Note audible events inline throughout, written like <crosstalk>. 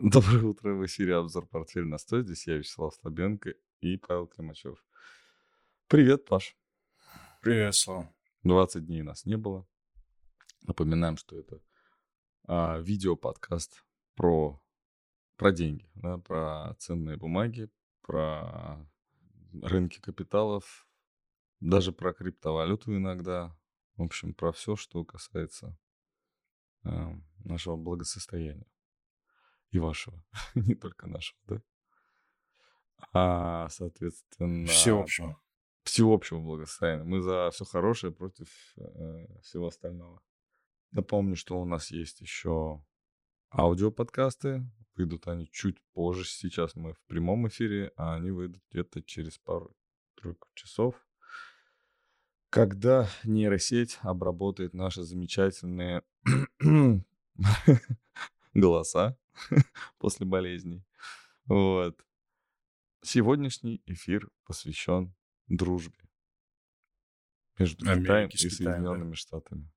Доброе утро, в эфире обзор «Портфель на 100». Здесь я, Вячеслав Слабенко и Павел Климачев. Привет, Паш. Привет, Слава. 20 дней нас не было. Напоминаем, что это а, видео-подкаст про, про деньги, да, про ценные бумаги, про рынки капиталов, даже про криптовалюту иногда. В общем, про все, что касается а, нашего благосостояния и вашего, <laughs> не только нашего, да? А, соответственно... Всеобщего. Всеобщего благосостояния. Мы за все хорошее против э, всего остального. Напомню, что у нас есть еще аудиоподкасты. Выйдут они чуть позже. Сейчас мы в прямом эфире, а они выйдут где-то через пару-тройку часов. Когда нейросеть обработает наши замечательные <clears throat> голоса <laughs> после болезней. Вот. Сегодняшний эфир посвящен дружбе между Америки Китаем и Соединенными да. Штатами.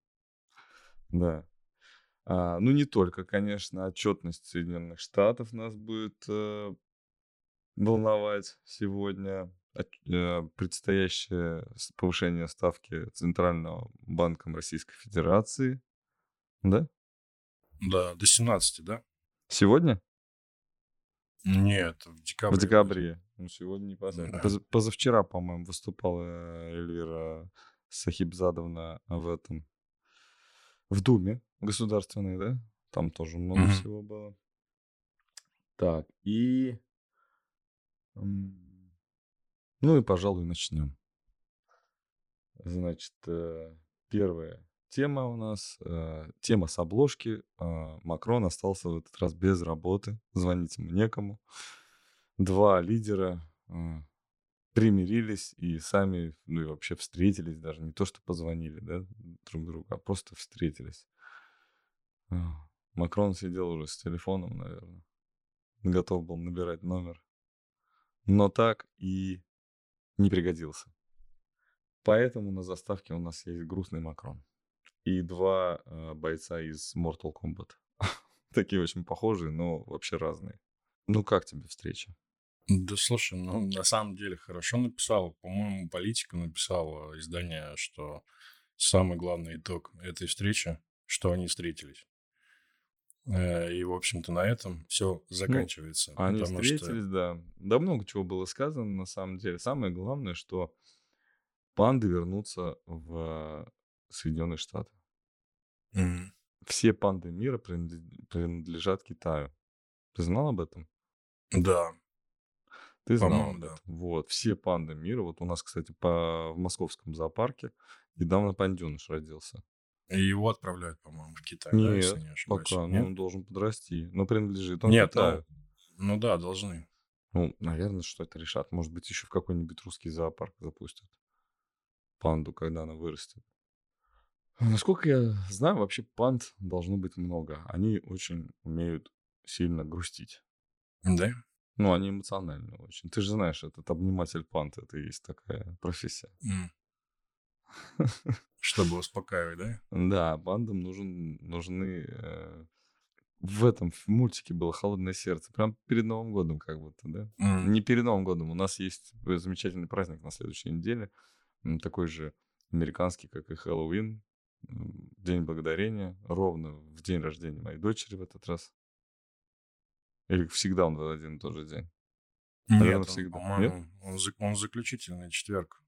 Да. А, ну, не только, конечно, отчетность Соединенных Штатов нас будет э, волновать сегодня. Э, предстоящее повышение ставки Центрального банка Российской Федерации. Да? Да, до 17, да? Сегодня? Нет, в декабре. В декабре. Ну, сегодня не Да. Поз, позавчера, по-моему, выступала Эльвира Сахибзадовна в этом, в Думе государственной, да? Там тоже много mm-hmm. всего было. Так, и... Ну и, пожалуй, начнем. Значит, э, первое тема у нас, э, тема с обложки. Э, Макрон остался в этот раз без работы. Звонить ему некому. Два лидера э, примирились и сами, ну и вообще встретились даже. Не то, что позвонили, да, друг другу, а просто встретились. Э, Макрон сидел уже с телефоном, наверное. Готов был набирать номер. Но так и не пригодился. Поэтому на заставке у нас есть грустный Макрон и два э, бойца из Mortal Kombat. <laughs> Такие очень похожие, но вообще разные. Ну, как тебе встреча? Да слушай, ну на самом деле хорошо написал. По-моему, политика написала издание, что самый главный итог этой встречи, что они встретились. Э, и, в общем-то, на этом все ну, заканчивается. Ну, они встретились, что... да. Да много чего было сказано, на самом деле. Самое главное, что панды вернутся в Соединенные Штаты. Mm. Все панды мира принадлежат Китаю. Ты знал об этом? Да. Ты знал да. Вот, все панды мира. Вот у нас, кстати, по, в московском зоопарке недавно пандюныш родился. И его отправляют, по-моему, в Китай, Нет, да, если не ошибаюсь. пока. Ну, он должен подрасти. Но принадлежит он Нет, Китаю. Ну, ну да, должны. Ну, наверное, что это решат. Может быть, еще в какой-нибудь русский зоопарк запустят панду, когда она вырастет. Насколько я знаю, вообще панд должно быть много. Они очень умеют сильно грустить. Да? Ну, они эмоциональны очень. Ты же знаешь, этот обниматель панд, это и есть такая профессия. <laughs> Чтобы успокаивать, да? Да, пандам нужен, нужны... Э, в этом в мультике было «Холодное сердце». Прям перед Новым годом как будто, да? Mm. Не перед Новым годом. У нас есть замечательный праздник на следующей неделе. Такой же американский, как и Хэллоуин. День благодарения, ровно в день рождения моей дочери в этот раз. Или всегда он в один и тот же день? Наверное, Нет, всегда. Он, Нет? Он, он заключительный четверг.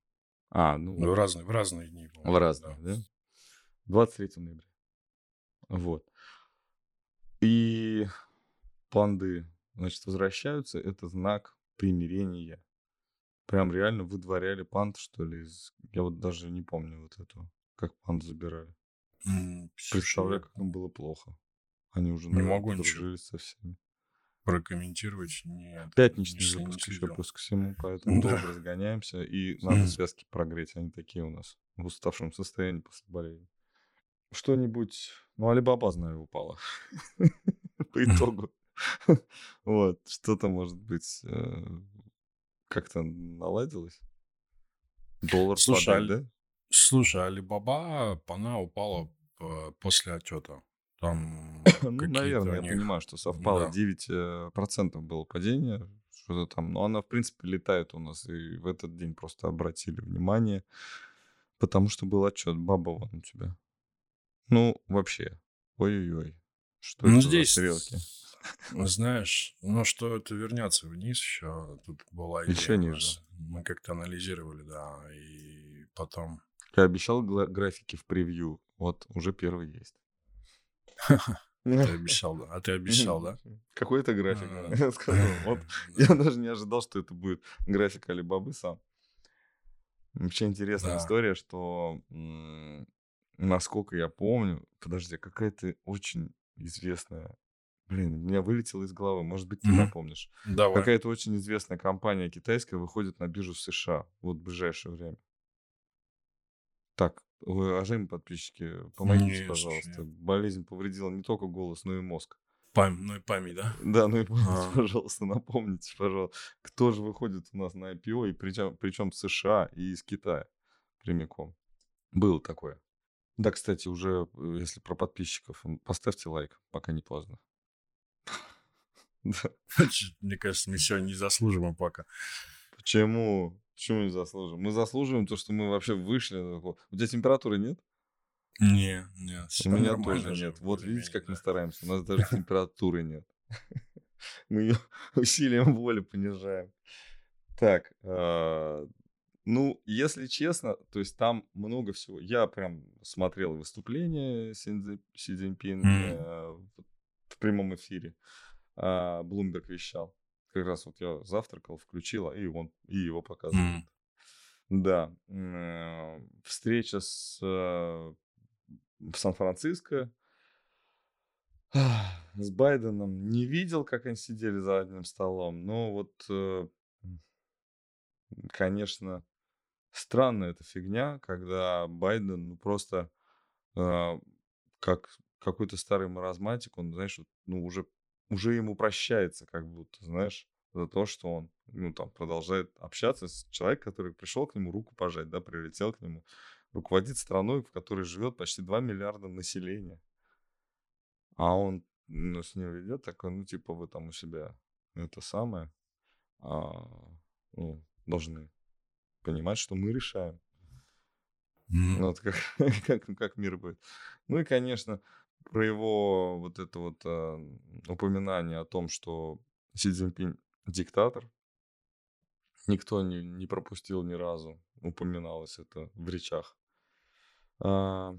А, ну... В разные, в разные дни. В разные, да. да? 23 ноября. Вот. И панды, значит, возвращаются. Это знак примирения. Прям реально выдворяли панд, что ли. Из... Я вот даже не помню вот эту как панду забирали. Представляю, как им было плохо. Они уже, Не наверное, могу ничего. со всеми. Прокомментировать нет. Пятничный не выпуск еще плюс ко всему, <laughs> поэтому Да. долго разгоняемся, и надо связки прогреть. Они такие у нас в уставшем состоянии после болезни. Что-нибудь... Ну, Алибаба, знаю, упала. По итогу. <laughs> Вот. Что-то, может быть, э, как-то наладилось? Доллар Слушай, падает, да? Слушай, Алибаба, она упала э, после отчета. Там <coughs> Ну, наверное, у я них... понимаю, что совпало. Да. 9 э, процентов было падение, что-то там. Но она, в принципе, летает у нас. И в этот день просто обратили внимание, потому что был отчет. Баба вон у тебя. Ну, вообще. Ой-ой-ой. Что Ну, это за здесь, стрелки? знаешь, ну, что это вернется вниз еще. Тут была идея Еще ниже. Мы как-то анализировали, да, и потом... Я обещал графики в превью. Вот, уже первый есть. <laughs> Ты обещал, да? А ты обещал, да? Какой-то график, А, <laughs> я сказал. Вот <laughs> я даже не ожидал, что это будет график Алибабы сам. Вообще интересная история, что, насколько я помню, подожди, какая-то очень известная, блин, у меня вылетело из головы, может быть, ты напомнишь. Давай. Какая-то очень известная компания китайская выходит на биржу США вот в ближайшее время. Так, вы, уважаемые подписчики, помогите, Не, пожалуйста. Болезнь повредила не только голос, но и мозг. пам- ну и память, да? Да, ну и помните, А, пожалуйста, напомните, пожалуйста, кто же выходит у нас на IPO, и причем, причем с США и из Китая прямиком. Было такое. Да, кстати, уже, э, если про подписчиков, поставьте лайк, пока не поздно. <laughs> <laughs> Мне кажется, мы сегодня не заслуживаем пока. Почему? Почему не заслуживаем? Мы заслуживаем то, что мы вообще вышли. У тебя температуры нет? Не, не, У меня тоже же, нет. Вот видите, как мы стараемся. У нас даже <laughs> температуры нет. <laughs> Мы ее <laughs> усилием воли понижаем. Так, а, ну, если честно, то есть там много всего. Я прям смотрел выступление Си Цзи- Си Цзиньпин М. э, в в прямом эфире. А, Блумберг вещал. Как раз вот я завтракал, включила, и он, и его показывают. М. Да. э, Встреча с, э, в Сан-Франциско с Байденом не видел, как они сидели за одним столом, но вот, э, конечно, странная эта фигня, когда Байден ну, просто а, как какой-то старый маразматик, он, знаешь, ну, уже, уже ему прощается, как будто, знаешь, за то, что он, ну, там, продолжает общаться с человеком, который пришел к нему руку пожать, да, прилетел к нему, руководит страной, в которой живет почти 2 миллиарда населения. А он, ну, с ним ведет такой, ну, типа, вы там у себя это самое, а, ну, должны понимать, что мы решаем. Ну, вот как, <laughs> как, как мир будет. Ну и, конечно, про его вот это вот а, упоминание о том, что Си Цзиньпинь диктатор, никто не, не пропустил ни разу, упоминалось это в речах. А,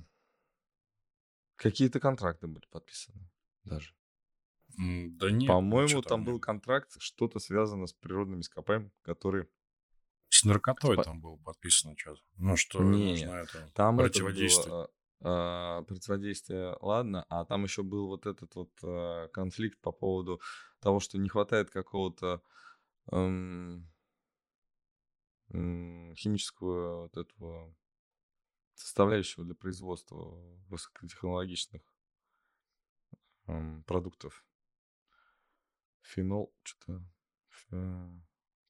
какие-то контракты были подписаны даже. Да нет, По-моему, ничего там там был контракт, что-то связано с природными ископаемыми, которые... С наркотой спа- там было подписано что-то. Ну, что нужно это там это противодействовать. было а, противодействие, ладно, а там еще был вот этот вот а, конфликт по поводу того, что не хватает какого-то эм, м, химического вот этого составляющего для производства высокотехнологичных эм, продуктов. Фенол, что-то...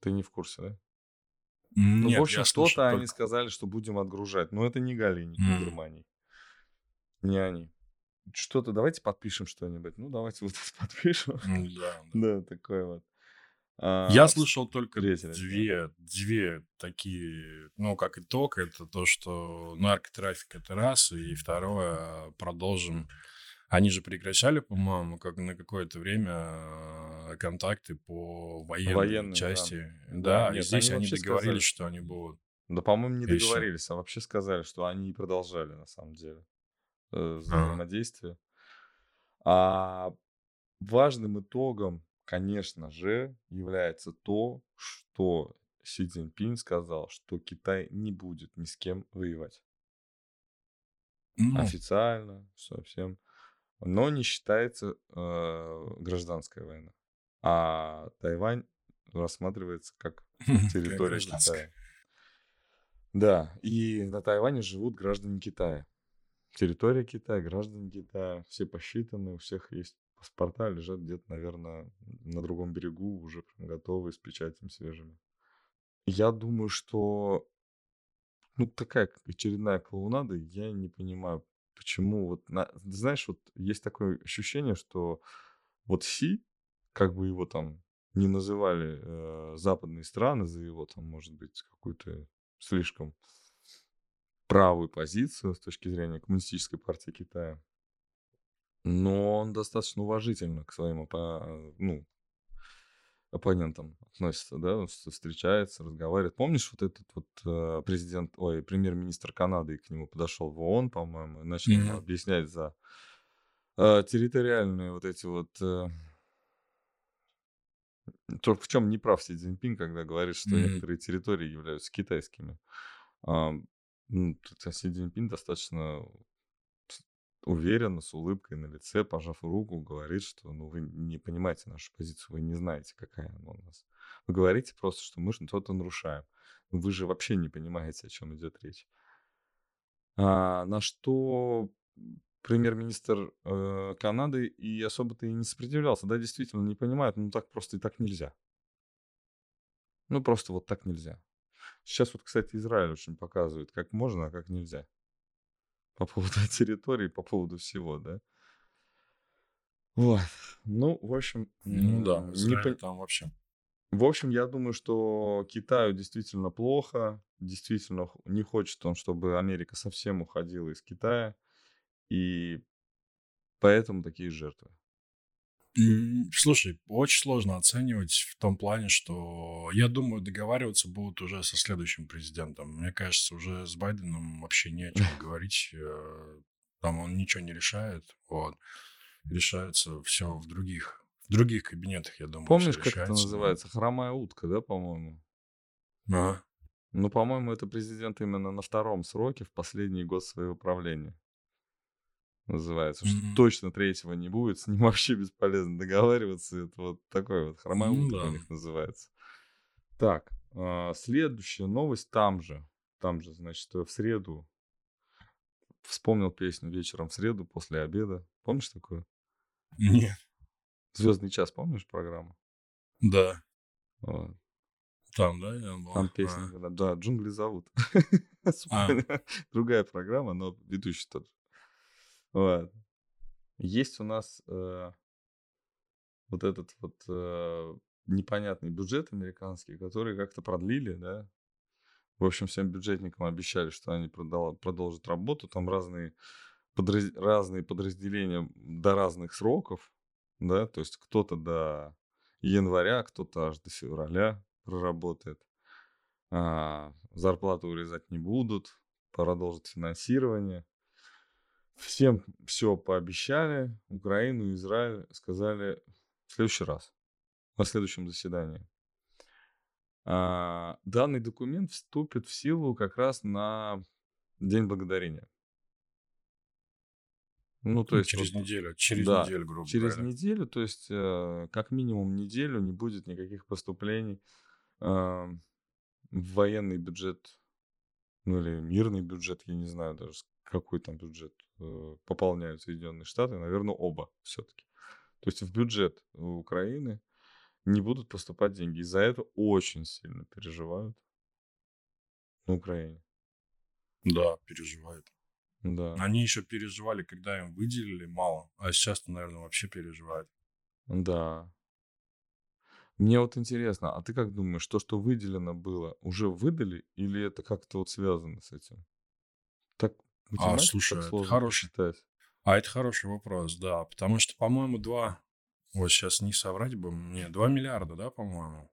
Ты не в курсе, да? Ну, в Нет, общем, что-то они только... сказали, что будем отгружать. Но это не Галиний, не М, Германий, не они. Что-то давайте подпишем что-нибудь. Ну, давайте вот это подпишем. м, Да, да. Да, такое вот. Я А, в слышал только третий раз, да. две, две такие, ну, как итог, это то, что наркотрафик это раз, и второе, продолжим. Они же прекращали, по-моему, как на какое-то время э, контакты по военной Военные, да. части. Да, Да, и нет, здесь они они договорились, сказали, что они будут Да, по-моему, не договорились, а вообще сказали, что они и продолжали, на самом деле, э, Ага. взаимодействие. А важным итогом, конечно же, является то, что Си Цзиньпинь сказал, что Китай не будет ни с кем воевать. Ну, Официально, совсем. Но не считается э, гражданская война. А Тайвань рассматривается как <laughs> территория. Китая. Да, и на Тайване живут граждане Китая. Территория Китая, граждане Китая, все посчитаны, у всех есть паспорта, лежат где-то, наверное, на другом берегу, уже прям готовые с печатями свежими. Я думаю, что ну такая очередная клоунада, я не понимаю, почему вот, на- знаешь, вот есть такое ощущение, что вот Си, как бы его там не называли э, западные страны за его там, может быть, какую-то слишком правую позицию с точки зрения коммунистической партии Китая, но он достаточно уважительно к своим оппо- ну, оппонентам относится, да, он встречается, разговаривает. Помнишь, вот этот вот э, президент, ой, премьер-министр Канады к нему подошел в ООН, по-моему, и начал Мгм. объяснять за э, территориальные вот эти вот... э, то, в чем не прав Си Цзиньпин, когда говорит, что Мгм. некоторые территории являются китайскими. Ну, Си Цзиньпин достаточно уверенно, с улыбкой на лице, пожав руку, говорит, что ну, вы не понимаете нашу позицию, вы не знаете, какая она у нас. Вы говорите просто, что мы что-то нарушаем. Вы же вообще не понимаете, о чем идет речь. А, на что премьер-министр э, Канады и особо-то и не сопротивлялся. Да, действительно, не понимает, ну так просто и так нельзя. Ну, просто вот так нельзя. Сейчас вот, кстати, Израиль очень показывает, как можно, а как нельзя. По поводу <laughs> территории, по поводу всего, да. Вот. Ну, в общем, Ну да, м, не Израиль пон- там вообще. в общем, я думаю, что Китаю действительно плохо, действительно не хочет он, чтобы Америка совсем уходила из Китая, и поэтому такие жертвы. Слушай, очень сложно оценивать в том плане, что я думаю, договариваться будут уже со следующим президентом. Мне кажется, уже с Байденом вообще не о чем <laughs> говорить. э, Там он ничего не решает. Вот. Решается все в других, в других кабинетах, я думаю. Помнишь, как это называется? Хромая утка, да, по-моему? Ага. Ну, по-моему, это президент именно на втором сроке в последний год своего правления. Называется, что Мгм. точно третьего не будет, с ним <laughs> вообще бесполезно договариваться. Это вот такой вот Ну утка у да. них называется. Так, а, следующая новость там же. Там же, значит, в среду вспомнил песню вечером в среду после обеда. Помнишь такую? Нет. Звездный час, помнишь программу? Да. Вот. Там, да, я был? Там песня, А. да, джунгли зовут. <laughs> А. Другая программа, но ведущий тот. Вот. Есть у нас э, вот этот вот э, непонятный бюджет американский, который как-то продлили, да. В общем, всем бюджетникам обещали, что они продал- продолжат работу. Там разные, подраз- разные подразделения до разных сроков, да, то есть кто-то до января, кто-то аж до февраля проработает. А, зарплату урезать не будут, продолжат финансирование. Всем все пообещали. Украину, Израиль сказали в следующий раз, на следующем заседании. А, данный документ вступит в силу как раз на День Благодарения. Ну, то есть через вот, неделю, через да, неделю, грубо через говоря. неделю, то есть э, как минимум неделю не будет никаких поступлений э, в военный бюджет, ну или мирный бюджет, я не знаю даже какой там бюджет пополняют Соединенные Штаты, наверное, оба все-таки. То есть в бюджет Украины не будут поступать деньги. Из-за этого очень сильно переживают на Украине. Да, переживает. Да, Они еще переживали, когда им выделили мало, а сейчас-то, наверное, вообще переживают. да. Мне вот интересно, а ты как думаешь, то, что выделено было, уже выдали или это как-то вот связано с этим? Так А, математику слушай, так это хороший, посчитать. а это хороший вопрос, да, потому что, по-моему, два, вот сейчас не соврать бы мне, два миллиарда, да, по-моему?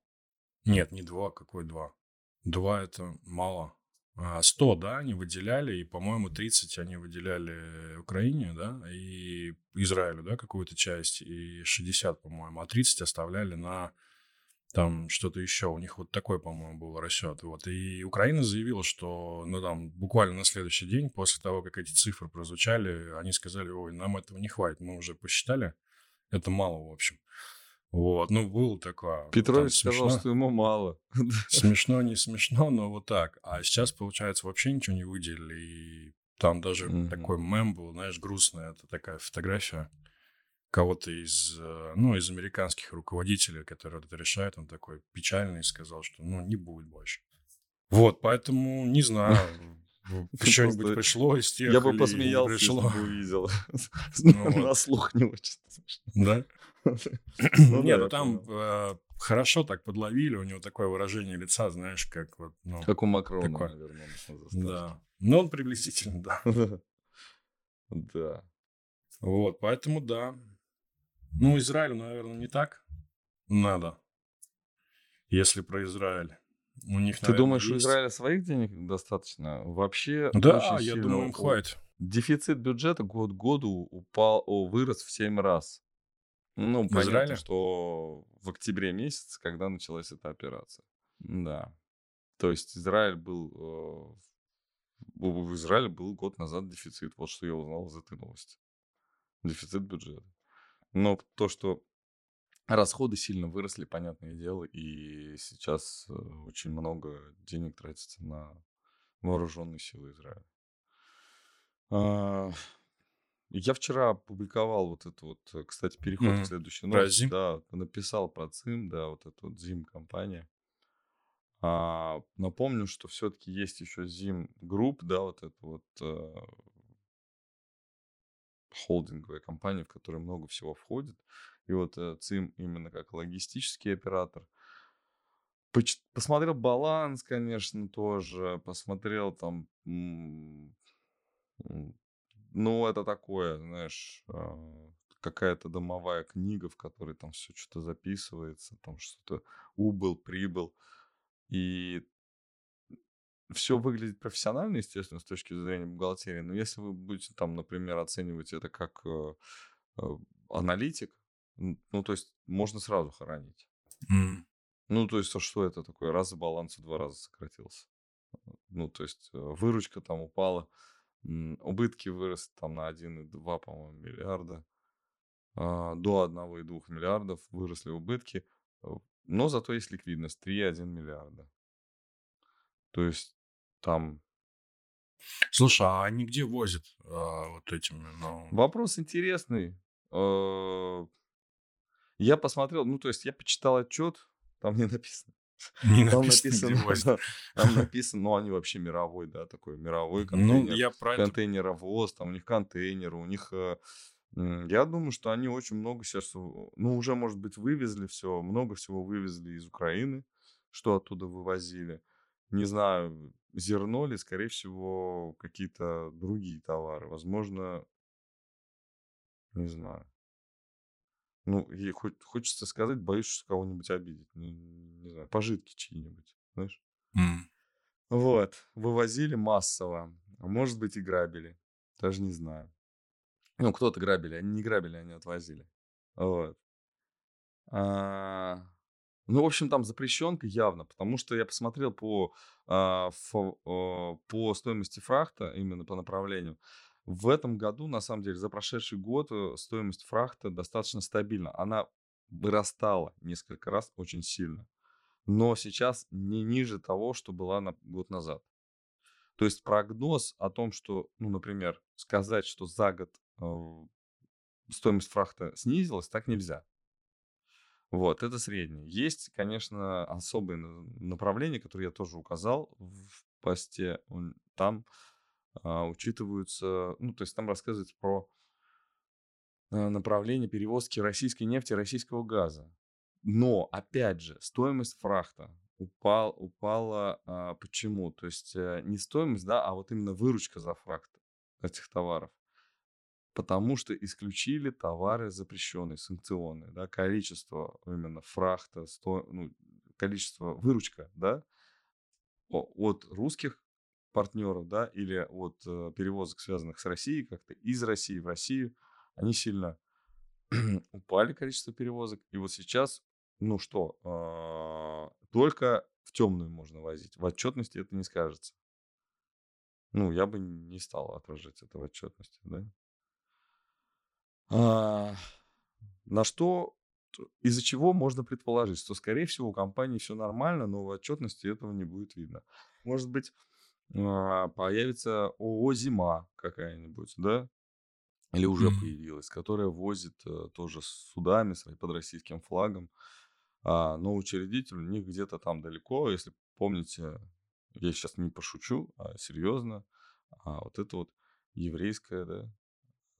Нет, не два, какой два? Два это мало. А, 100, да, они выделяли, и, по-моему, 30 они выделяли Украине, да, и Израилю, да, какую-то часть, и 60, по-моему, а 30 оставляли на там что-то еще. У них вот такой, по-моему, был расчет. Вот. И Украина заявила, что ну, там, буквально на следующий день, после того, как эти цифры прозвучали, они сказали, ой, нам этого не хватит, мы уже посчитали, это мало, в общем. Вот, ну, было такое. там Петрович сказал, смешно. что ему мало. <laughs> Смешно, не смешно, но вот так. А сейчас, получается, вообще ничего не выделили. И там даже Мгм. такой мем был, знаешь, грустный. Это такая фотография кого-то из, э, ну, из американских руководителей, который вот это решает. Он такой печальный сказал, что, ну, не будет больше. Вот, поэтому не знаю. Что-нибудь пришло из тех Я бы посмеялся, если пришло. бы увидел. <laughs> Ну вот. На слух не очень. Да? Ну Нет, <clears throat> да, ну там э, хорошо так подловили, у него такое выражение лица, знаешь, как вот, ну, Как у Макрона, Такое. наверное, да. Ну, он приблизительно, да. <laughs> Да. Вот, поэтому да. Ну, Израилю, наверное, не так надо. Если про Израиль. У них, Ты наверное, думаешь, у есть- Израиля своих денег достаточно? Вообще Да, очень я сильно думаю, им у- хватит. Дефицит бюджета год к году упал, о, вырос в 7 раз. Ну, понятно, Израиле? что в октябре месяце, когда началась эта операция. Да. То есть Израиль был... э, У у Израиля был год назад дефицит. Вот что я узнал из этой новости. Дефицит бюджета. Но то, что расходы сильно выросли, понятное дело, и сейчас э, очень много денег тратится на вооруженные силы Израиля. А, Я вчера опубликовал вот это вот, э, кстати, переход Мгм. к следующей Про новости. Зим? Да, написал про ЦИМ, да, вот эту вот ЗИМ-компания. А, напомню, что все-таки есть еще ZIM Group, да, вот это вот э, холдинговая компания, в которой много всего входит. И вот э, ZIM именно как логистический оператор. Посмотрел баланс, конечно, тоже. Посмотрел там... Ну, это такое, знаешь, а, какая-то домовая книга, в которой там все что-то записывается, там что-то убыл, прибыл. И все выглядит профессионально, естественно, с точки зрения бухгалтерии. Но если вы будете там, например, оценивать это как э, э, аналитик, ну, то есть можно сразу хоронить. М. Ну, то есть, а что это такое? Раз баланс в два раза сократился. Ну, то есть, э, выручка там упала, убытки выросли там на 1,2, по-моему, миллиарда. А, До 1,2 миллиардов выросли убытки. Но зато есть ликвидность 3,1 миллиарда. То есть, там Слушай, а они где возят а, вот этими? Ну, Вопрос интересный. Э, Я посмотрел, ну, то есть я почитал отчет, там не написано. <laughs> не Там написано, написано, <laughs> да, там <laughs> написано, ну, они вообще мировой, да, такой мировой Ну, контейнер, я про это... контейнеровоз, там у них контейнеры, у них, э, я думаю, что они очень много сейчас, ну, уже, может быть, вывезли все, много всего вывезли из Украины, что оттуда вывозили. Не знаю, зерно ли, скорее всего, какие-то другие товары. Возможно, не знаю. Ну, и хоть, хочется сказать, боюсь что кого-нибудь обидеть. Ну, не знаю, пожитки чьи-нибудь, знаешь? М. Вот, вывозили массово. А может быть и грабили. Даже не знаю. Ну, кто-то грабили, они не грабили, они отвозили. Вот. А, Ну, в общем, там запрещенка явно, потому что я посмотрел по, а, а, по стоимости фрахта, именно по направлению. В этом году, на самом деле, за прошедший год э, стоимость фрахта достаточно стабильна. Она вырастала несколько раз очень сильно, но сейчас не ниже того, что была на год назад. То есть прогноз о том, что, ну, например, сказать, что за год э, стоимость фрахта снизилась, так нельзя. Вот, это среднее. Есть, конечно, особые на- направления, которые я тоже указал в посте. Там а, учитываются, ну, то есть там рассказывается про а, направление перевозки российской нефти российского газа. Но, опять же, стоимость фрахта упал, упала. а, почему? То есть э, не стоимость, да, а вот именно выручка за фрахт этих товаров. Потому что исключили товары запрещенные, санкционные, да, количество именно фрахта, сто, ну, количество, выручка, да, от русских партнеров, да, или от э, перевозок, связанных с Россией, как-то из России в Россию, они сильно <clears throat> упали количество перевозок. И вот сейчас, ну что, а, только в темную можно возить. В отчетности это не скажется. Ну, я бы не стал отражать это в отчетности, да. А, на что, из-за чего можно предположить, что, скорее всего, у компании все нормально, но в отчетности этого не будет видно. Может быть, а, появится ООО «Зима» какая-нибудь, да? Или уже Мгм. появилась, которая возит э, тоже с судами под российским флагом. А, но учредитель у них где-то там далеко. Если помните, я сейчас не пошучу, а серьезно. А вот это вот еврейское, да,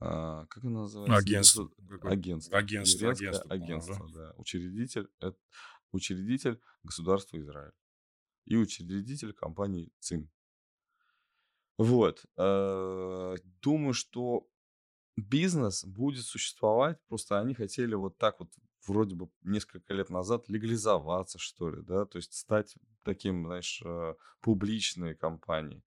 а, как оно называется? Агентство. Агентство. Агентство, агентство, агентство, да. Учредитель, это учредитель государства Израиль и учредитель компании ЦИМ. Вот. э, Думаю, что бизнес будет существовать, просто они хотели вот так вот вроде бы несколько лет назад легализоваться, что ли, да, то есть стать таким, знаешь, э, публичной компанией.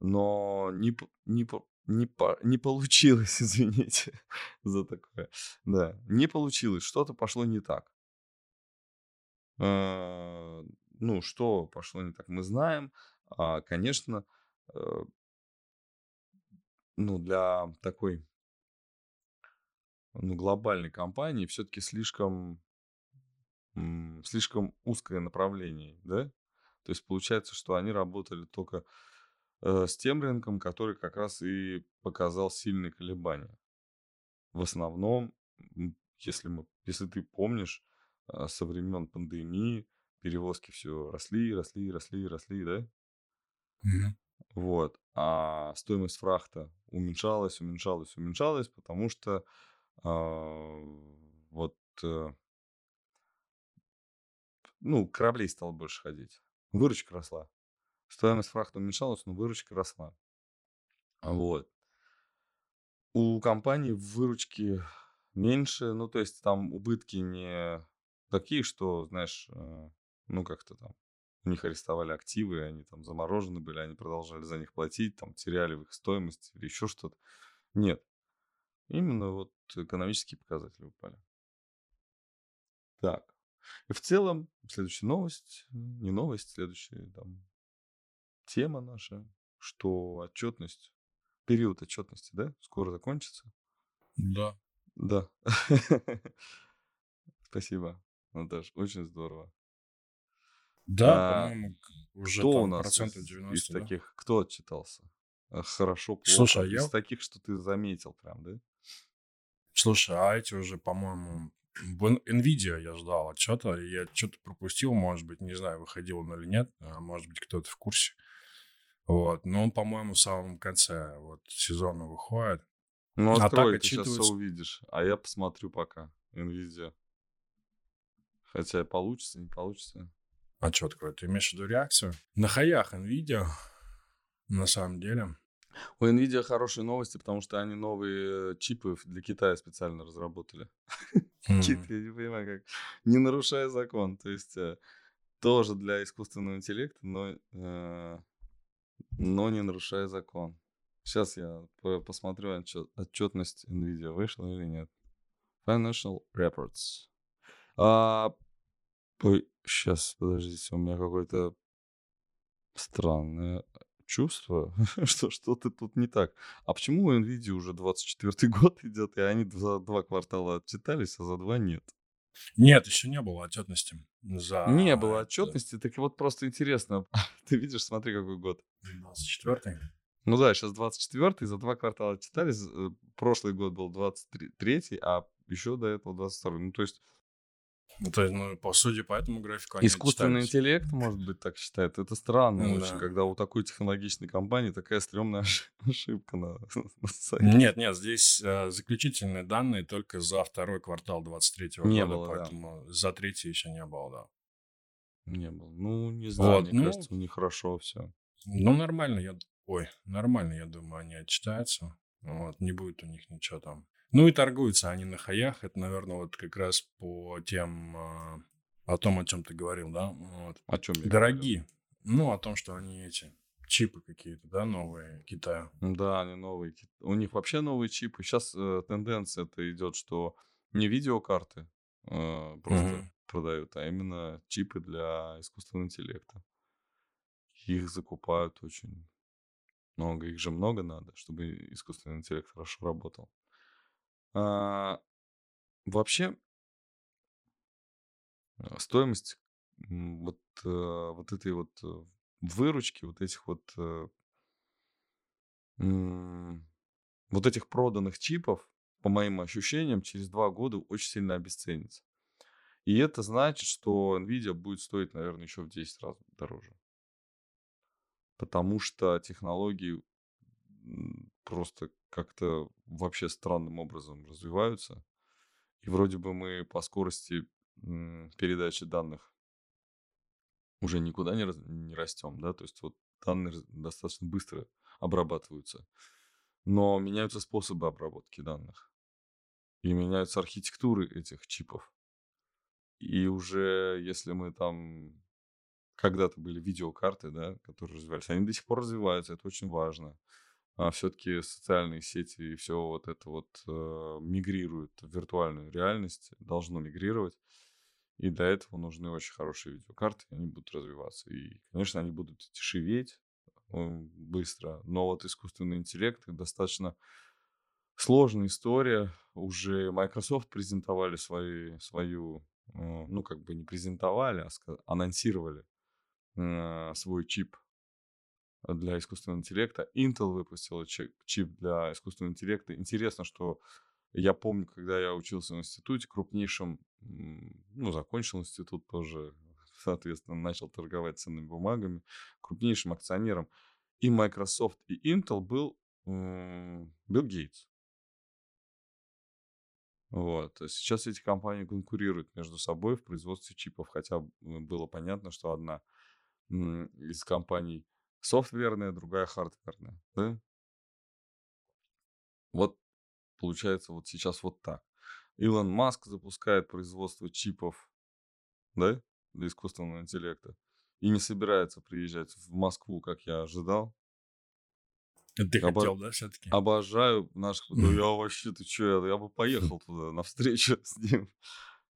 Но не, не, не, по- не получилось, <laughs> извините за такое. Да, не получилось, что-то пошло не так. Э, Ну, что пошло не так, мы знаем. А, Конечно, э, ну, для такой ну, глобальной компании все-таки слишком, слишком узкое направление, да? То есть получается, что они работали только с тем рынком, который как раз и показал сильные колебания. В основном, если, мы, если ты помнишь, э, со времен пандемии перевозки все росли, росли, росли, росли, да? Мгм. Вот. А стоимость фрахта уменьшалась, уменьшалась, уменьшалась, потому что а, вот, э, ну, кораблей стало больше ходить. Выручка росла. Стоимость фрахта уменьшалась, но выручка росла. Вот. У компании выручки меньше, ну, то есть там убытки не такие, что, знаешь, э, ну, как-то там у них арестовали активы, они там заморожены были, они продолжали за них платить, там теряли в их стоимости или еще что-то. Нет. Именно вот экономические показатели упали. Так. И в целом, следующая новость, не новость, следующая там тема наша, что отчетность, период отчетности, да, скоро закончится. Да. Да. <laughs> Спасибо, Наташ, очень здорово. Да, А, по-моему, уже Кто у нас процентов из, 90, из да? таких, кто отчитался? А, Хорошо, плохо. Слушай, а Из я, таких, что ты заметил прям, да? слушай, а эти уже, по-моему, Nvidia я ждал отчета, я что-то пропустил, может быть, не знаю, выходил он или нет, а может быть, кто-то в курсе. Вот, но он, по-моему, в самом конце вот сезона выходит. Ну, А так ты сейчас все увидишь. А я посмотрю пока. NVIDIA. Хотя получится, не получится. Отчет какой? Ты имеешь в виду реакцию? На хаях Nvidia, на самом деле. У NVIDIA хорошие новости, потому что они новые э, чипы для Китая специально разработали. <laughs> Кит, я не понимаю, как. Не нарушая закон. То есть э, тоже для искусственного интеллекта, но, э, но не нарушая закон. Сейчас я по- посмотрю отчет- отчетность NVIDIA, вышла или нет. Financial Reports. А, ой, сейчас, подождите, у меня какое-то странное чувство, <laughs> что что-то тут не так. А почему у NVIDIA уже 24 год идет, и они за два квартала отчитались, а за два нет? Нет, еще не было отчетности за Не было отчетности, так вот просто интересно. <laughs> Ты видишь, смотри, какой год. 24 Ну да, сейчас 24 за два квартала отчитались. э, Прошлый год был 23 а еще до этого 22 Ну, то есть Ну, то есть, ну, по сути, по этому графику они искусственный отчитались. интеллект, может быть, так считает. Это странно Ну очень, да. когда у такой технологичной компании такая стрёмная ошиб- <laughs> ошибка на, <laughs> на сайте. Нет, нет, здесь э, заключительные данные только за второй квартал 23 Не года, было, да. поэтому за третий еще не было, да. Не было. Ну, не знаю, Вот, мне ну, кажется, у них хорошо все. ну, нормально, я... Ой, нормально, я думаю, они отчитаются. Вот, не будет у них ничего там. Ну и торгуются они на хаях. Это, наверное, вот как раз по тем... э, о том, о чем ты говорил, да? Вот. О чем я? Дорогие. Ну, о том, что они эти чипы какие-то, да, новые Китая. Да, они новые. У них вообще новые чипы. Сейчас тенденция это идет, что не видеокарты э, просто Мгм. продают, а именно чипы для искусственного интеллекта. Их закупают очень много. Их же много надо, чтобы искусственный интеллект хорошо работал. А, вообще, э, стоимость вот, э, вот этой вот э, выручки, вот этих вот э, вот этих проданных чипов, по моим ощущениям, через два года очень сильно обесценится. И это значит, что Nvidia будет стоить, наверное, еще в 10 раз дороже. Потому что технологии просто как-то вообще странным образом развиваются. И вроде бы мы по скорости передачи данных уже никуда не, не растем, да, то есть вот данные достаточно быстро обрабатываются. Но меняются способы обработки данных. И меняются архитектуры этих чипов. И уже если мы там когда-то были видеокарты, да, которые развивались, они до сих пор развиваются, это очень важно. А все-таки социальные сети и все вот это вот э, мигрирует в виртуальную реальность, должно мигрировать. И для этого нужны очень хорошие видеокарты, они будут развиваться. И, конечно, они будут дешеветь э, быстро, но вот искусственный интеллект достаточно сложная история. Уже Microsoft презентовали свои, свою, э, ну, как бы не презентовали, а анонсировали э, свой чип для искусственного интеллекта. Intel выпустила чип для искусственного интеллекта. Интересно, что я помню, когда я учился в институте, крупнейшим, ну, закончил институт тоже, <laughs> соответственно, начал торговать ценными бумагами, крупнейшим акционером и Microsoft, и Intel был Билл Гейтс. Вот. Сейчас эти компании конкурируют между собой в производстве чипов, хотя было понятно, что одна из компаний софтверная, другая хардверная. Да? Вот получается вот сейчас вот так. Илон Маск запускает производство чипов, да, для искусственного интеллекта. И не собирается приезжать в Москву, как я ожидал. Ты Обо... хотел, да, все-таки? Обожаю наших... Ну, я вообще, ты что, я, я бы поехал туда на встречу <laughs> с ним.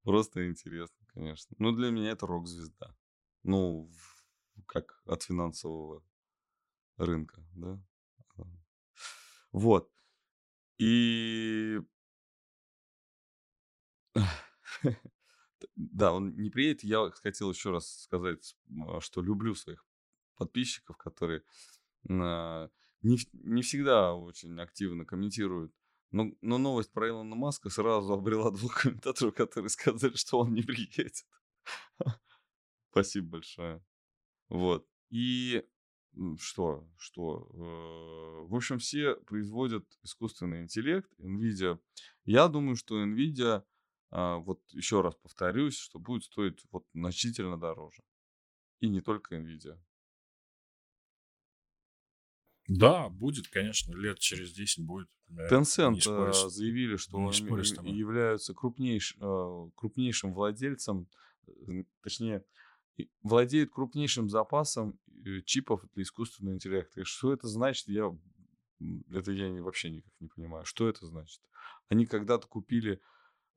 Просто интересно, конечно. Ну, для меня это рок-звезда. Ну, как от финансового рынка, да. Вот. И да, он не приедет. Я хотел еще раз сказать, а, что люблю своих подписчиков, которые а, не, не всегда очень активно комментируют. Но, но новость про Илона Маска сразу обрела двух комментаторов, которые сказали, что он не приедет. <laughs> Спасибо большое. Вот. И что? Что? Э, в общем, все производят искусственный интеллект, NVIDIA. Я думаю, что NVIDIA, а, вот еще раз повторюсь, что будет стоить вот значительно дороже. И не только NVIDIA. Да, будет, конечно, лет через 10 будет. Tencent э, заявили, что они являются крупнейш, э, крупнейшим владельцем, точнее, владеют крупнейшим запасом э, чипов для искусственного интеллекта. И что это значит, я это я вообще никак не понимаю. Что это значит? Они когда-то купили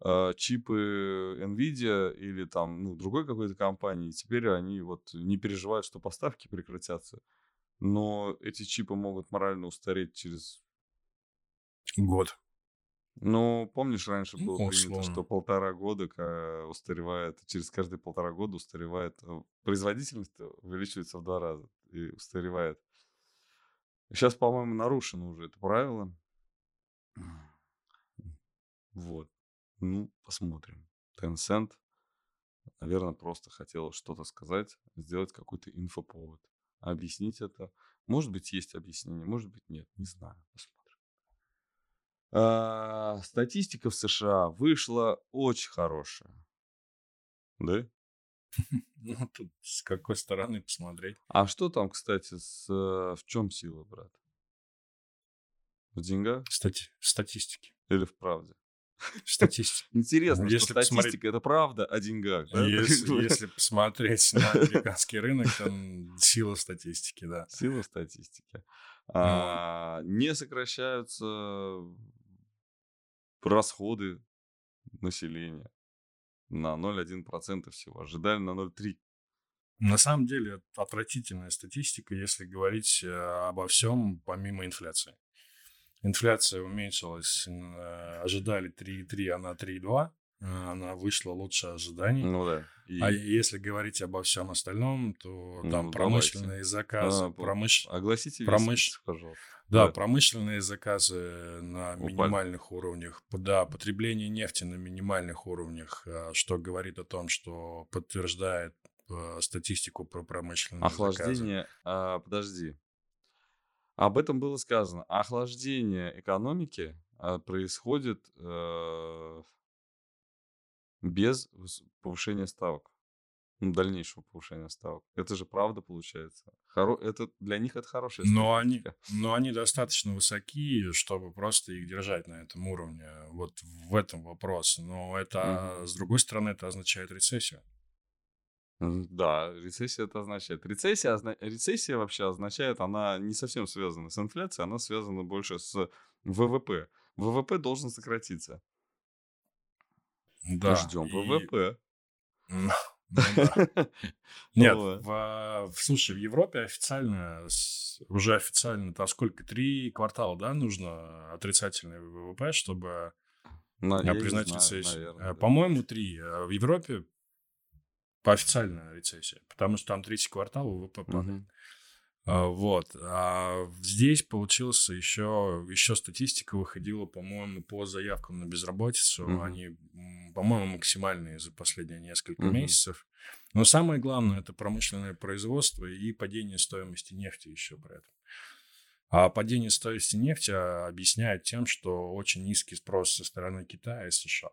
э, чипы Nvidia или там ну, другой какой-то компании, и теперь они вот не переживают, что поставки прекратятся. Но эти чипы могут морально устареть через год. Ну, помнишь, раньше было ну, принято, что полтора года устаревает, через каждые полтора года устаревает, э, производительность увеличивается в два раза и устаревает. Сейчас, по-моему, нарушено уже это правило. Вот. Ну, посмотрим. Tencent, наверное, просто хотел что-то сказать, сделать какой-то инфоповод. Объяснить это. Может быть, есть объяснение, может быть, нет. Не знаю. Посмотрим. А, статистика в США вышла очень хорошая. Да? <laughs> Ну, тут с какой стороны посмотреть. А что там, кстати, с, э, в чем сила, брат? В деньгах? Стати статистики. Или в правде? Статистика. <laughs> Интересно, если что статистика посмотреть... это правда о деньгах. Да? <laughs> Если, если посмотреть на американский рынок, то сила статистики, да. Сила статистики. А, не сокращаются расходы населения на 0,1% всего. Ожидали на 0,3%. На самом деле, отвратительная статистика, если говорить э, обо всем помимо инфляции. Инфляция уменьшилась, э, ожидали 3,3, она 3,2 э, она вышла лучше ожиданий. Ну да. И... А если говорить обо всем остальном, то там ну, промышленные давайте. заказы, а, промыш... Огласите промыш... пожалуйста. Да, да, промышленные заказы на Упали. минимальных уровнях. Да, потребление нефти на минимальных уровнях, а, что говорит о том, что подтверждает а, статистику про промышленные Охлаждение, заказы. А, подожди. Об этом было сказано. Охлаждение экономики а, происходит э, без повышения ставок, ну, дальнейшего повышения ставок. Это же правда получается. Хоро- это для них это хорошая Но они, но они достаточно высоки, чтобы просто их держать на этом уровне. Вот в этом вопрос. Но это, Мгм. с другой стороны, это означает рецессию. Да, рецессия это означает. Рецессия, озна- рецессия вообще означает, она не совсем связана с инфляцией, она связана больше с ВВП. ВВП должен сократиться. Да. Ждем и- ВВП. <laughs> Ну. Нет, в- слушай, в Европе официально, уже официально, там сколько, три квартала, да, нужно отрицательный ВВП, чтобы я не признать рецессию. Э. По-моему, три. А В Европе по официальная рецессия, потому что там третий квартал ВВП падает. А, Вот. А здесь получился еще, еще статистика выходила, по-моему, по заявкам на безработицу. Мгм. Они, по-моему, максимальные за последние несколько Мгм. месяцев. Но самое главное это промышленное производство и падение стоимости нефти еще при этом. А падение стоимости нефти а, объясняют тем, что очень низкий спрос со стороны Китая и США.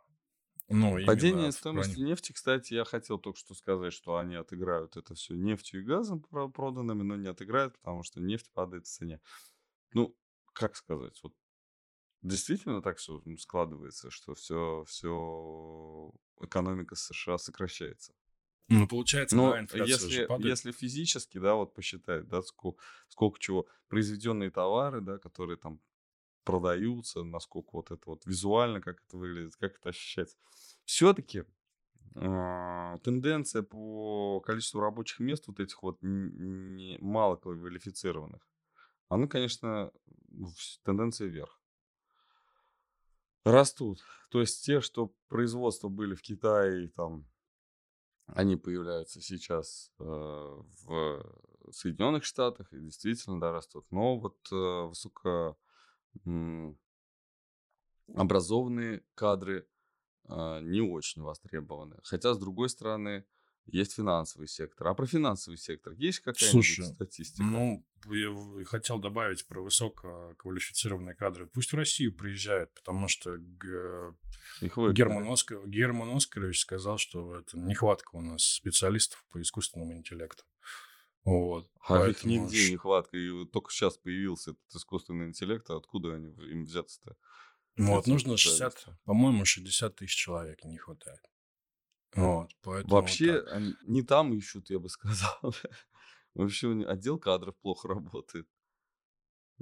Ну, Падение стоимости плане- нефти, кстати, я хотел только что сказать, что они отыграют это все нефтью и газом про- проданными, но не отыграют, потому что нефть падает в цене. Ну, как сказать, вот действительно так все складывается, что все, все экономика США сокращается. Ну, получается, Но да, если, если физически, да, вот посчитать, да, сколько, сколько чего, произведенные товары, да, которые там продаются, насколько вот это вот визуально, как это выглядит, как это ощущается. Все-таки тенденция по количеству рабочих мест вот этих вот не, мало квалифицированных, она, конечно, тенденция вверх. Растут. То есть те, что производства были в Китае, там, они появляются сейчас э, в Соединенных Штатах и действительно, да, растут. Но вот э, высоко кадры а, не очень востребованы. Хотя, с другой стороны, есть финансовый сектор. А про финансовый сектор есть какая-нибудь статистика? Ну, я хотел добавить про высококвалифицированные кадры. Пусть в Россию приезжают, потому что г- Их выгнали. Герман, Оскар, Герман Оскарович сказал, что это нехватка у нас специалистов по искусственному интеллекту. Вот. А их поэтому нигде ш- нехватка. И вот только сейчас появился этот искусственный интеллект. А откуда они им взяться-то? Вот, эти нужно 60, специалисты? по-моему, 60 тысяч человек не хватает. Вот, поэтому Вообще, они не там ищут, я бы сказал. <laughs> Вообще, отдел кадров плохо работает.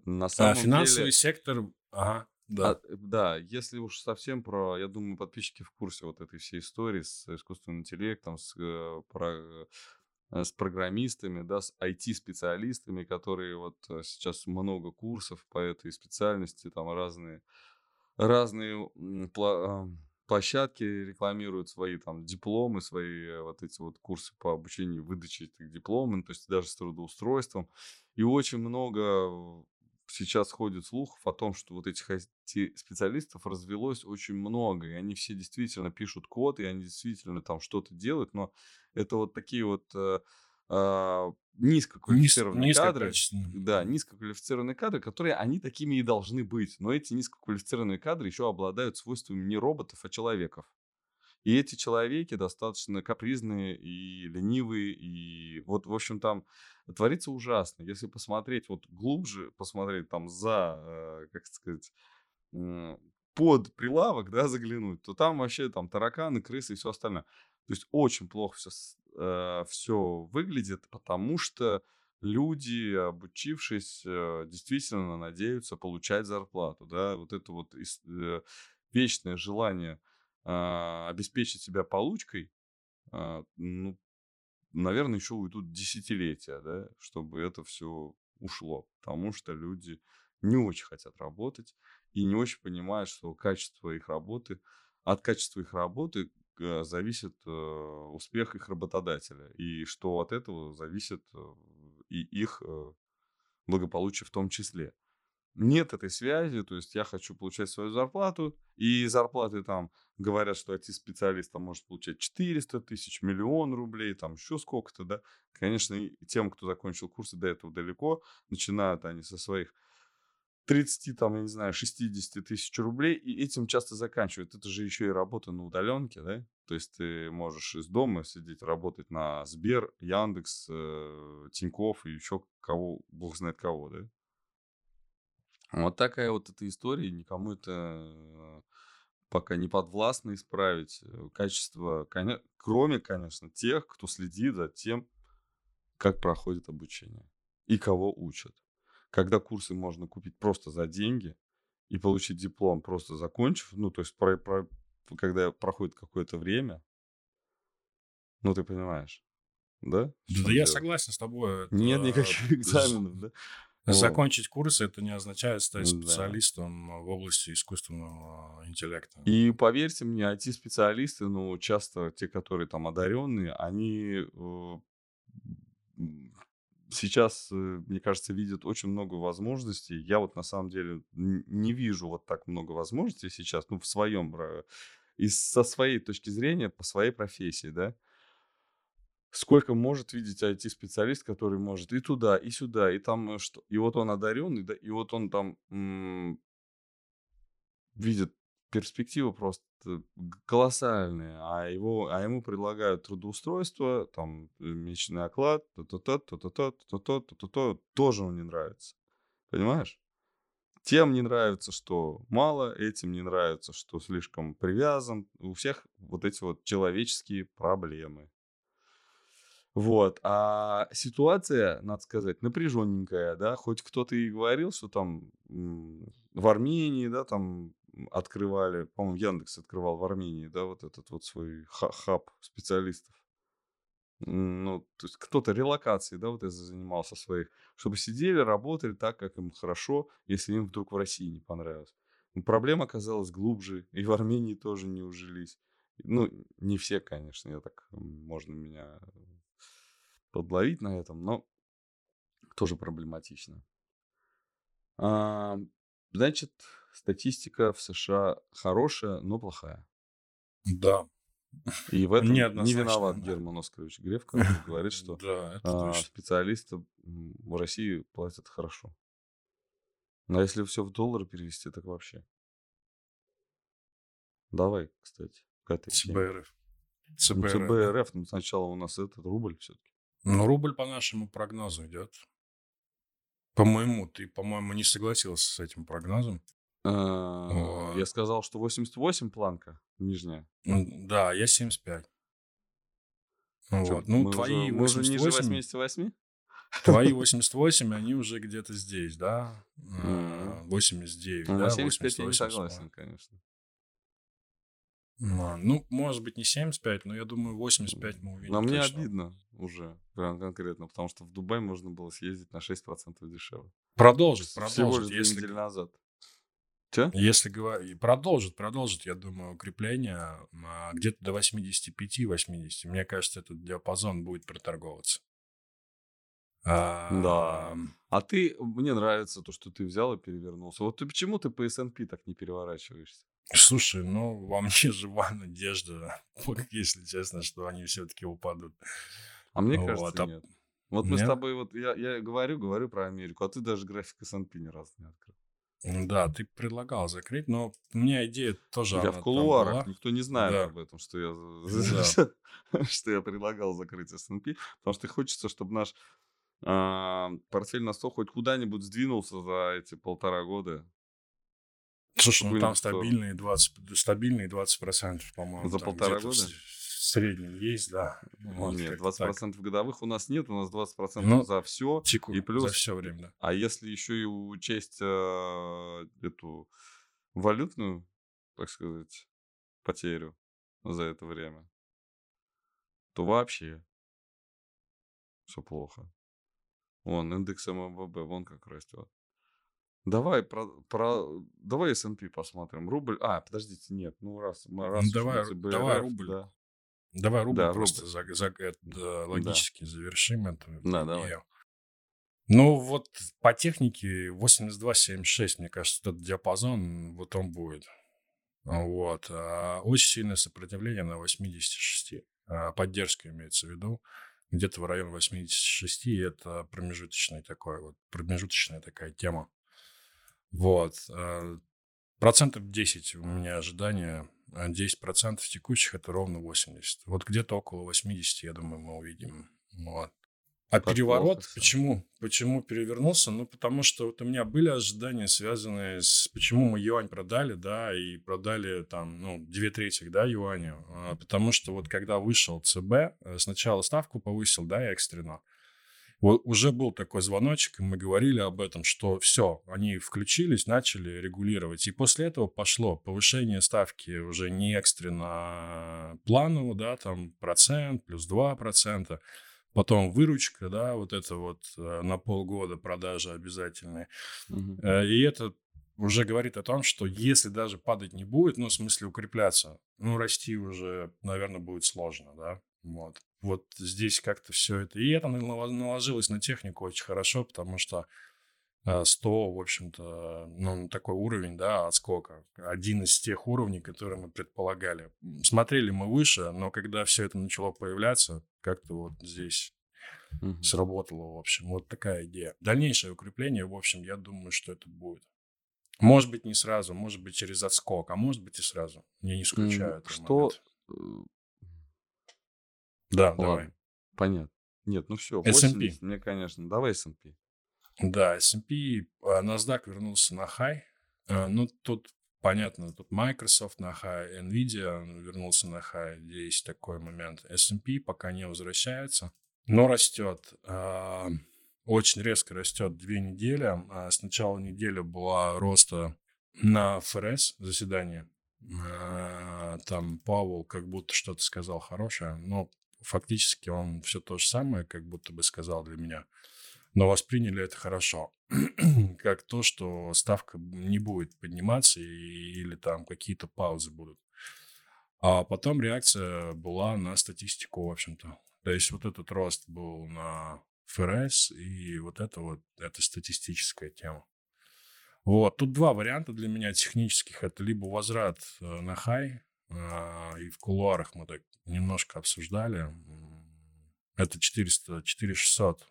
На А самом финансовый деле... сектор, ага, да. А, э, да, если уж совсем про, я думаю, подписчики в курсе вот этой всей истории с искусственным интеллектом, с, э, про- э, с программистами, да, с IT-специалистами, которые вот э, сейчас много курсов по этой специальности, там разные, разные а, площадки рекламируют свои там дипломы, свои э, вот эти вот курсы по обучению выдаче этих дипломов, то есть даже с трудоустройством. И очень много сейчас ходит слухов о том, что вот этих IT-специалистов развелось очень много, и они все действительно пишут код, и они действительно там что-то делают, но это вот такие вот а, Низ, низкоквалифицированные кадры, низкокачественные. да, низкоквалифицированные кадры, которые они такими и должны быть, но эти низкоквалифицированные кадры еще обладают свойствами не роботов, а человеков. И эти человеки достаточно капризные и ленивые, и вот, в общем, там творится ужасно. Если посмотреть вот глубже, посмотреть там за, э, как сказать, под прилавок, да, заглянуть, то там вообще там тараканы, крысы и все остальное. То есть очень плохо все, все выглядит, потому что люди, обучившись, э, действительно надеются получать зарплату, да, вот это вот э, вечное желание а, обеспечить себя получкой, а, ну, наверное, еще уйдут десятилетия, да, чтобы это все ушло, потому что люди не очень хотят работать и не очень понимают, что качество их работы, от качества их работы э, зависит э, успех их работодателя, и что от этого зависит э, и их э, благополучие в том числе. нет этой связи, то есть я хочу получать свою зарплату, и зарплаты там говорят, что IT-специалист там может получать 400 тысяч, миллион рублей, там еще сколько-то, да. Конечно, тем, кто закончил курсы до этого далеко, начинают они со своих 30, там, я не знаю, 60 тысяч рублей, и этим часто заканчивают. Это же еще и работа на удаленке, да? То есть ты можешь из дома сидеть, работать на Сбер, Яндекс, э, Тинькофф и еще кого, бог знает кого, да? Вот такая вот эта история, никому это э, пока не подвластно исправить. Э, качество, кроме, конечно, тех, кто следит за тем, как проходит обучение и кого учат когда курсы можно купить просто за деньги и получить диплом, просто закончив, ну, то есть, про, про, когда проходит какое-то время, ну, ты понимаешь, да? Да, да я согласен с тобой. Это, Нет никаких экзаменов, да? Закончить курсы это не означает стать специалистом да. в области искусственного интеллекта. И поверьте мне, IT-специалисты, ну, часто те, которые там одаренные, они э, сейчас, э, мне кажется, видят очень много возможностей. Я вот на самом деле не вижу вот так много возможностей сейчас, ну, в своем, и со своей точки зрения, по своей профессии, да. Сколько может видеть IT-специалист, который может и туда, и сюда, и там, э, что, и вот он одаренный, да, и вот он там м- видит перспективы просто колоссальные, а, его, а ему предлагают трудоустройство, там, э, месячный оклад, то-то-то, то-то-то, то-то-то, то-то-то, тоже он не нравится. Понимаешь? Тем не нравится, что мало, этим не нравится, что слишком привязан. У всех вот эти вот человеческие проблемы. Вот. А ситуация, надо сказать, напряженненькая, да, хоть кто-то и говорил, что там в Армении, да, там открывали, по-моему, Яндекс открывал в Армении, да, вот этот вот свой хаб специалистов. Ну, то есть кто-то релокацией, да, вот это занимался своих, чтобы сидели, работали так, как им хорошо, если им вдруг в России не понравилось. Но проблема оказалась глубже, и в Армении тоже не ужились. Ну, не все, конечно, я так, можно меня подловить на этом, но тоже проблематично. Значит, статистика в США хорошая, но плохая. Да. И в <laughs> этом не виноват да. Герман Оскарович Греф, который говорит, <laughs> что да, а, специалисты в России платят хорошо. А если все в доллары перевести, так вообще. Давай, кстати, к этой ЦБРФ. ЦБРФ. ЦБРФ, ну, сначала у нас этот рубль все-таки. Ну, рубль по нашему прогнозу идет. По-моему, ты, по-моему, не согласился с этим прогнозом. А, я сказал, что 88 планка нижняя. Да, я 75. Вот. Ну, твои уже, 88... ниже 88? <laughs> Твои <laughs> 88, они уже где-то здесь, да? 89, ну, да? 75 я не согласен, конечно. Ну, может быть, не 75, но я думаю, 85 мы увидим. Но мне обидно уже, прям конкретно, потому что в Дубай можно было съездить на 6% дешевле. Продолжить, продолжить. Всего лишь если... назад. Че? Если говорить, продолжит, продолжит, я думаю, укрепление а, где-то до 85-80. Мне кажется, этот диапазон будет проторговываться. А, да. А ты, мне нравится то, что ты взял и перевернулся. Вот ты почему ты по S&P так не переворачиваешься? Слушай, ну, во мне <laughs> жива надежда, если честно, что они все-таки упадут. А мне кажется, вот, а нет. Вот нет? мы с тобой, вот я, я говорю, говорю про Америку, а ты даже график S&P ни разу не открыл. Да, ты предлагал закрыть, но у меня идея тоже... Я в кулуарах, никто не знает да. об этом, что я, да. <laughs> что я предлагал закрыть S&P, потому что хочется, чтобы наш а, портфель на стол хоть куда-нибудь сдвинулся за эти полтора года. Слушай, ну там стабильные 20, стабильные 20%, по-моему. За полтора года? среднем есть, да. Вот, нет, 20% так. годовых у нас нет, у нас 20% ну, за все. Теку, и плюс, за все время, да. А если еще и учесть э, эту валютную, так сказать, потерю за это время, то вообще все плохо. Вон, индекс МВБ, вон как растет. Давай про, про давай S&P посмотрим. Рубль. А, подождите, нет. Ну раз, раз ну, давай, БРФ, давай рубль. Да. Давай рубль да, просто рубль. За, за, это, логически да. завершим это. Да, давай. Ну, вот по технике 82-76, мне кажется, этот диапазон, вот он будет. Вот. А очень сильное сопротивление на 86. А поддержка имеется в виду. Где-то в районе 86, и это промежуточный такой, вот, промежуточная такая тема. Вот. А процентов 10 у меня ожидания, 10% текущих это ровно 80. Вот где-то около 80, я думаю, мы увидим. Вот. А так переворот, почему? Почему перевернулся? Ну, потому что вот у меня были ожидания, связанные с... Почему мы юань продали, да, и продали там, ну, две трети, да, юаня. А, потому что вот когда вышел ЦБ, э, сначала ставку повысил, да, экстренно. Вот уже был такой звоночек, и мы говорили об этом, что все, они включились, начали регулировать. И после этого пошло повышение ставки уже не экстренно планово, да, там процент, плюс два процента потом выручка, да, вот это вот э, на полгода продажи обязательные. Угу. И это уже говорит о том, что если даже падать не будет, ну, в смысле укрепляться, ну, расти уже, наверное, будет сложно, да, вот. Вот здесь как-то все это... И это наложилось на технику очень хорошо, потому что 100, э, в общем-то, ну, такой уровень, да, отскока. Один из тех уровней, которые мы предполагали. Смотрели мы выше, но когда все это начало появляться, как-то вот здесь угу. сработало, в общем. Вот такая идея. Дальнейшее укрепление, в общем, я думаю, что это будет. Может быть, не сразу, может быть, через отскок, а может быть и сразу. Я не исключаю Что... Э, да, Ладно. давай. Понятно. Нет, ну все, 80, мне, конечно, давай S&P. Да, S&P, а, NASDAQ вернулся на хай. А, ну, тут понятно, тут Microsoft на хай, Nvidia вернулся на хай, есть такой момент. S&P пока не возвращается, но растет. А, очень резко растет две недели. С начала недели была роста на ФРС заседание. Там Пауэлл как будто что-то сказал хорошее, но фактически он все то же самое, как будто бы сказал для меня но восприняли это хорошо. <clears throat> как то, что ставка не будет подниматься или там какие-то паузы будут. А потом реакция была на статистику, в общем-то. То есть вот этот рост был на ФРС, и вот это вот, это статистическая тема. Вот, тут два варианта для меня технических. Это либо возврат э, на хай, и в кулуарах мы так немножко обсуждали. Это 400, 4600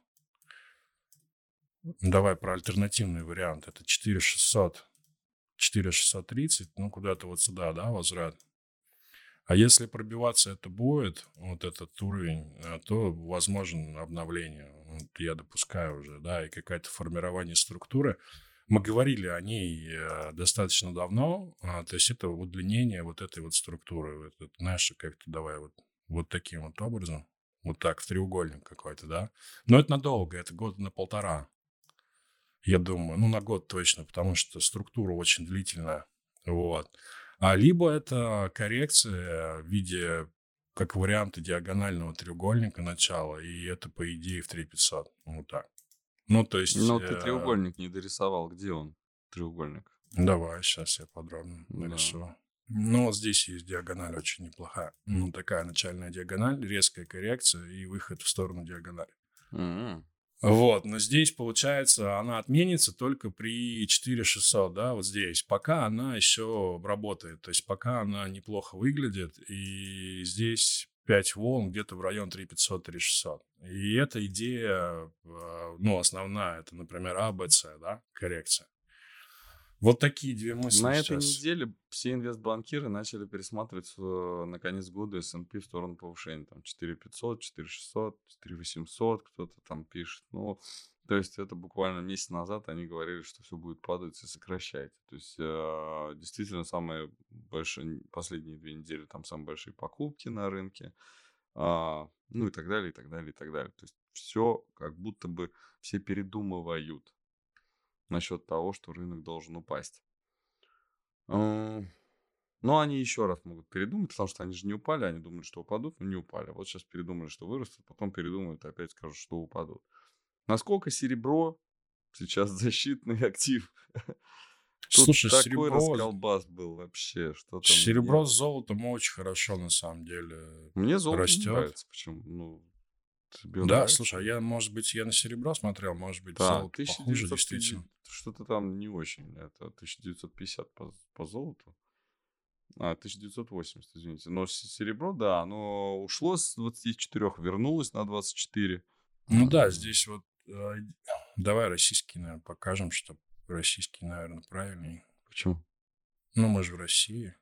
Давай про альтернативный вариант. Это 4600, 4630, ну, куда-то вот сюда, да, возврат. А если пробиваться это будет, вот этот уровень, э, то возможно обновление. Вот я допускаю уже, да, и какое-то формирование структуры. Мы говорили о ней э, достаточно давно, а, то есть это удлинение вот этой вот структуры. Это, знаешь, как-то давай вот, вот таким вот образом, вот так, в треугольник какой-то, да. Но это надолго, это год на полтора я думаю, ну, на год точно, потому что структура очень длительная, вот. А либо это коррекция в виде как варианты диагонального треугольника начала, и это, по идее, в 3500, вот так. Ну, то есть... Ну, ты э... треугольник не дорисовал, где он, треугольник? Давай, сейчас я подробно да. нарисую. Ну, вот здесь есть диагональ очень неплохая. Ну, такая начальная диагональ, резкая коррекция и выход в сторону диагонали. Mm-hmm. Вот, но здесь, получается, она отменится только при 4600, да, вот здесь, пока она еще работает, то есть пока она неплохо выглядит, и здесь 5 волн где-то в район 3500-3600. И эта идея, а, ну, основная, это, например, АБЦ, да, коррекция. Вот такие две мысли На сейчас. этой неделе все инвестбанкиры начали пересматривать э, на конец года S&P в сторону повышения. Там 4500, 4600, 4800 кто-то там пишет. Ну, то есть это буквально месяц назад они говорили, что все будет падать и сокращать. То есть э, действительно самые большие, последние две недели там самые большие покупки на рынке. Ну и так далее, и так далее, и так далее. То есть все как будто бы все передумывают насчет того, что рынок должен упасть. Но они еще раз могут передумать, потому что они же не упали, они думали, что упадут, но не упали. Вот сейчас передумали, что вырастут, потом передумают опять скажут, что упадут. Насколько серебро сейчас <laughs> защитный актив? Тут Слушай, такой серебро... расколбас был вообще. Что там серебро с золотом очень хорошо на самом деле Мне золото растет. не нравится. Почему? Ну, Тебе Да, нравится? слушай, а я, может быть, я на серебро смотрел, может быть, Да, золото похуже, действительно. 1950, что-то там не очень. Это 1950 по, по золоту. А, 1980, извините. Но серебро, да, оно ушло с 24, вернулось на 24. Ну да, А, здесь вот э, давай российский, наверное, покажем, что российский, наверное, правильнее. Почему? Ну, мы же в России.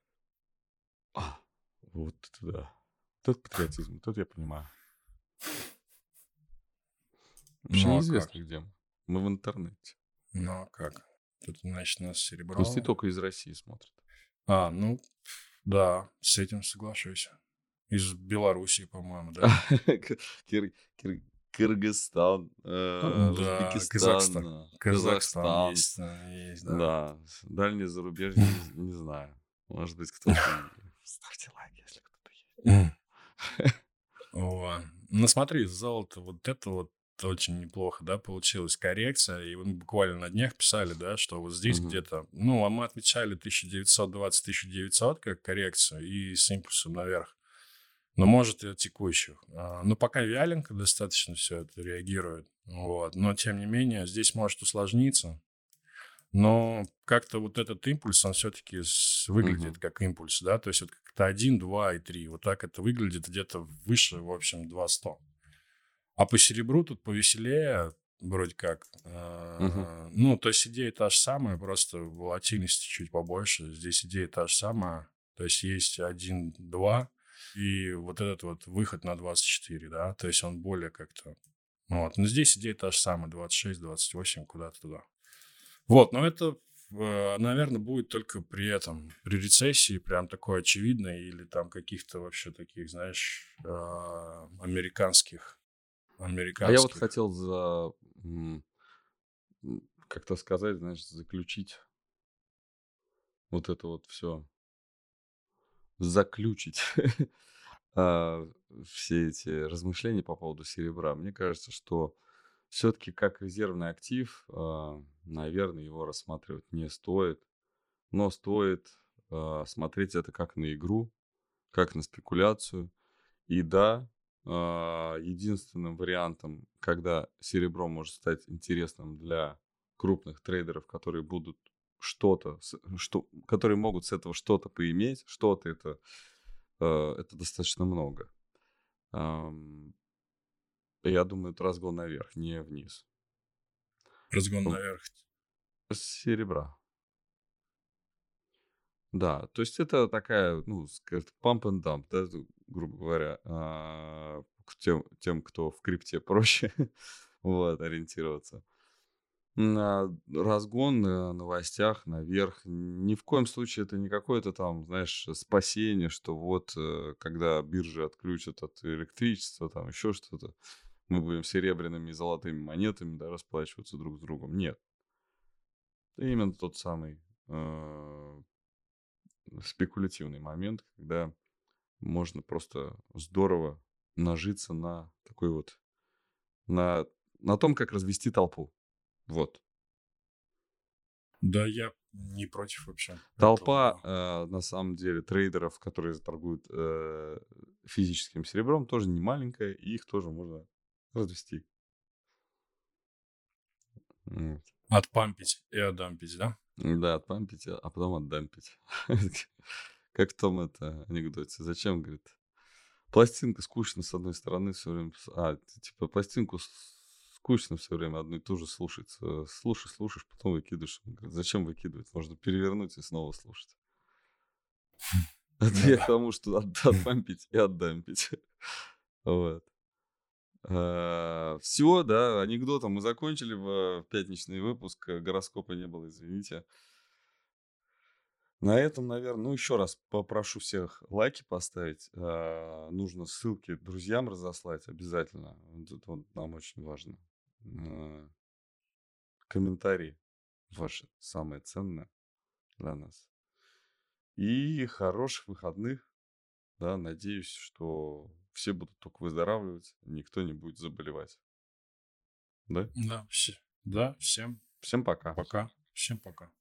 А, вот это да. Тут патриотизм, тут я понимаю. Вообще Ну, а неизвестно, где мы. Мы в интернете. Ну, а как? Тут, значит, нас серебро. Пусть не только из России смотрят. А, ну, да, с этим соглашусь. Из Белоруссии, по-моему, да? <laughs> Кир- Кир- Кыргызстан, э, Да, Казахстан. э, Казахстан Казахстан. есть, есть, да. Да, дальние зарубежье, не, знаю. Может быть, кто-то... <laughs> Ставьте лайк, если кто-то есть. <laughs> Ну, смотри, золото, вот это вот очень неплохо, да, получилась коррекция. И мы буквально на днях писали, да, что вот здесь где-то... Ну, а мы отмечали 1920-1900 как коррекцию и с импульсом наверх. Но может и текущих. А, Но пока вяленько достаточно все это реагирует. Вот. Но, тем не менее, здесь может усложниться. Но как-то вот этот импульс, он все-таки выглядит Мгм. как импульс, да, то есть вот как-то 1, 2 и 3. Вот так это выглядит где-то выше, в общем, 200. А по серебру тут повеселее, вроде как. Мгм. Ну, то есть идея та же самая, просто волатильности чуть побольше. Здесь идея та же самая. То есть есть 1, 2, и вот этот вот выход на 24, да, то есть он более как-то... Вот, но здесь идея та же самая, 26, 28, куда-то туда. Вот, но это, наверное, будет только при этом, при рецессии, прям такое очевидное, или там каких-то вообще таких, знаешь, э, американских, А американских. я вот хотел за... Как-то сказать, знаешь, заключить вот это вот все. Заключить <laughs> а, все эти размышления по поводу серебра. Мне кажется, что все-таки как резервный актив, а, наверное, его рассматривать не стоит. Но стоит а, смотреть это как на игру, как на спекуляцию. И да, единственным вариантом, когда серебро может стать интересным для крупных трейдеров, которые будут что-то, что, которые могут с этого что-то поиметь, что-то это, э, это достаточно много. Я думаю, это разгон наверх, не вниз. Разгон Ну, наверх. Серебра. Да, то есть это такая, ну, скажем, pump and dump, да, грубо говоря, а, к тем, тем, кто в крипте проще <laughs> вот, ориентироваться. Разгон на новостях наверх. Ни в коем случае это не какое-то там, знаешь, спасение, что вот э, когда биржи отключат от электричества, там еще что-то, мы будем серебряными и золотыми монетами да, расплачиваться друг с другом. Нет. Это именно тот самый э, спекулятивный момент, когда можно просто здорово нажиться на такой вот, на, на том, как развести толпу. Вот. Да, я не против вообще. Толпа, э, на самом деле, трейдеров, которые торгуют э, физическим серебром, тоже не маленькая, и их тоже можно развести. Вот. Отпампить и отдампить, да? Да, отпампить, а потом отдампить. <laughs> Как в том это анекдоте. Зачем, говорит, пластинка скучно с одной стороны все время... А, типа пластинку скучно все время одну и ту же слушать. Э, Слушай, слушаешь, потом выкидываешь. Говорит, зачем выкидывать? Можно перевернуть и снова слушать. <laughs> Это я к тому, что от- отпампить и отдампить. <laughs> Вот. Все, да, анекдотом мы закончили в пятничный выпуск. э, Гороскопа не было, извините. На этом, наверное, ну еще раз попрошу всех лайки поставить. А, Нужно ссылки друзьям разослать обязательно. Это нам очень важно. Комментарии ваши самые ценные для нас. И хороших выходных. Да, надеюсь, что все будут только выздоравливать, никто не будет заболевать. Да? Да, все. Да, всем Всем пока. пока. Всем пока.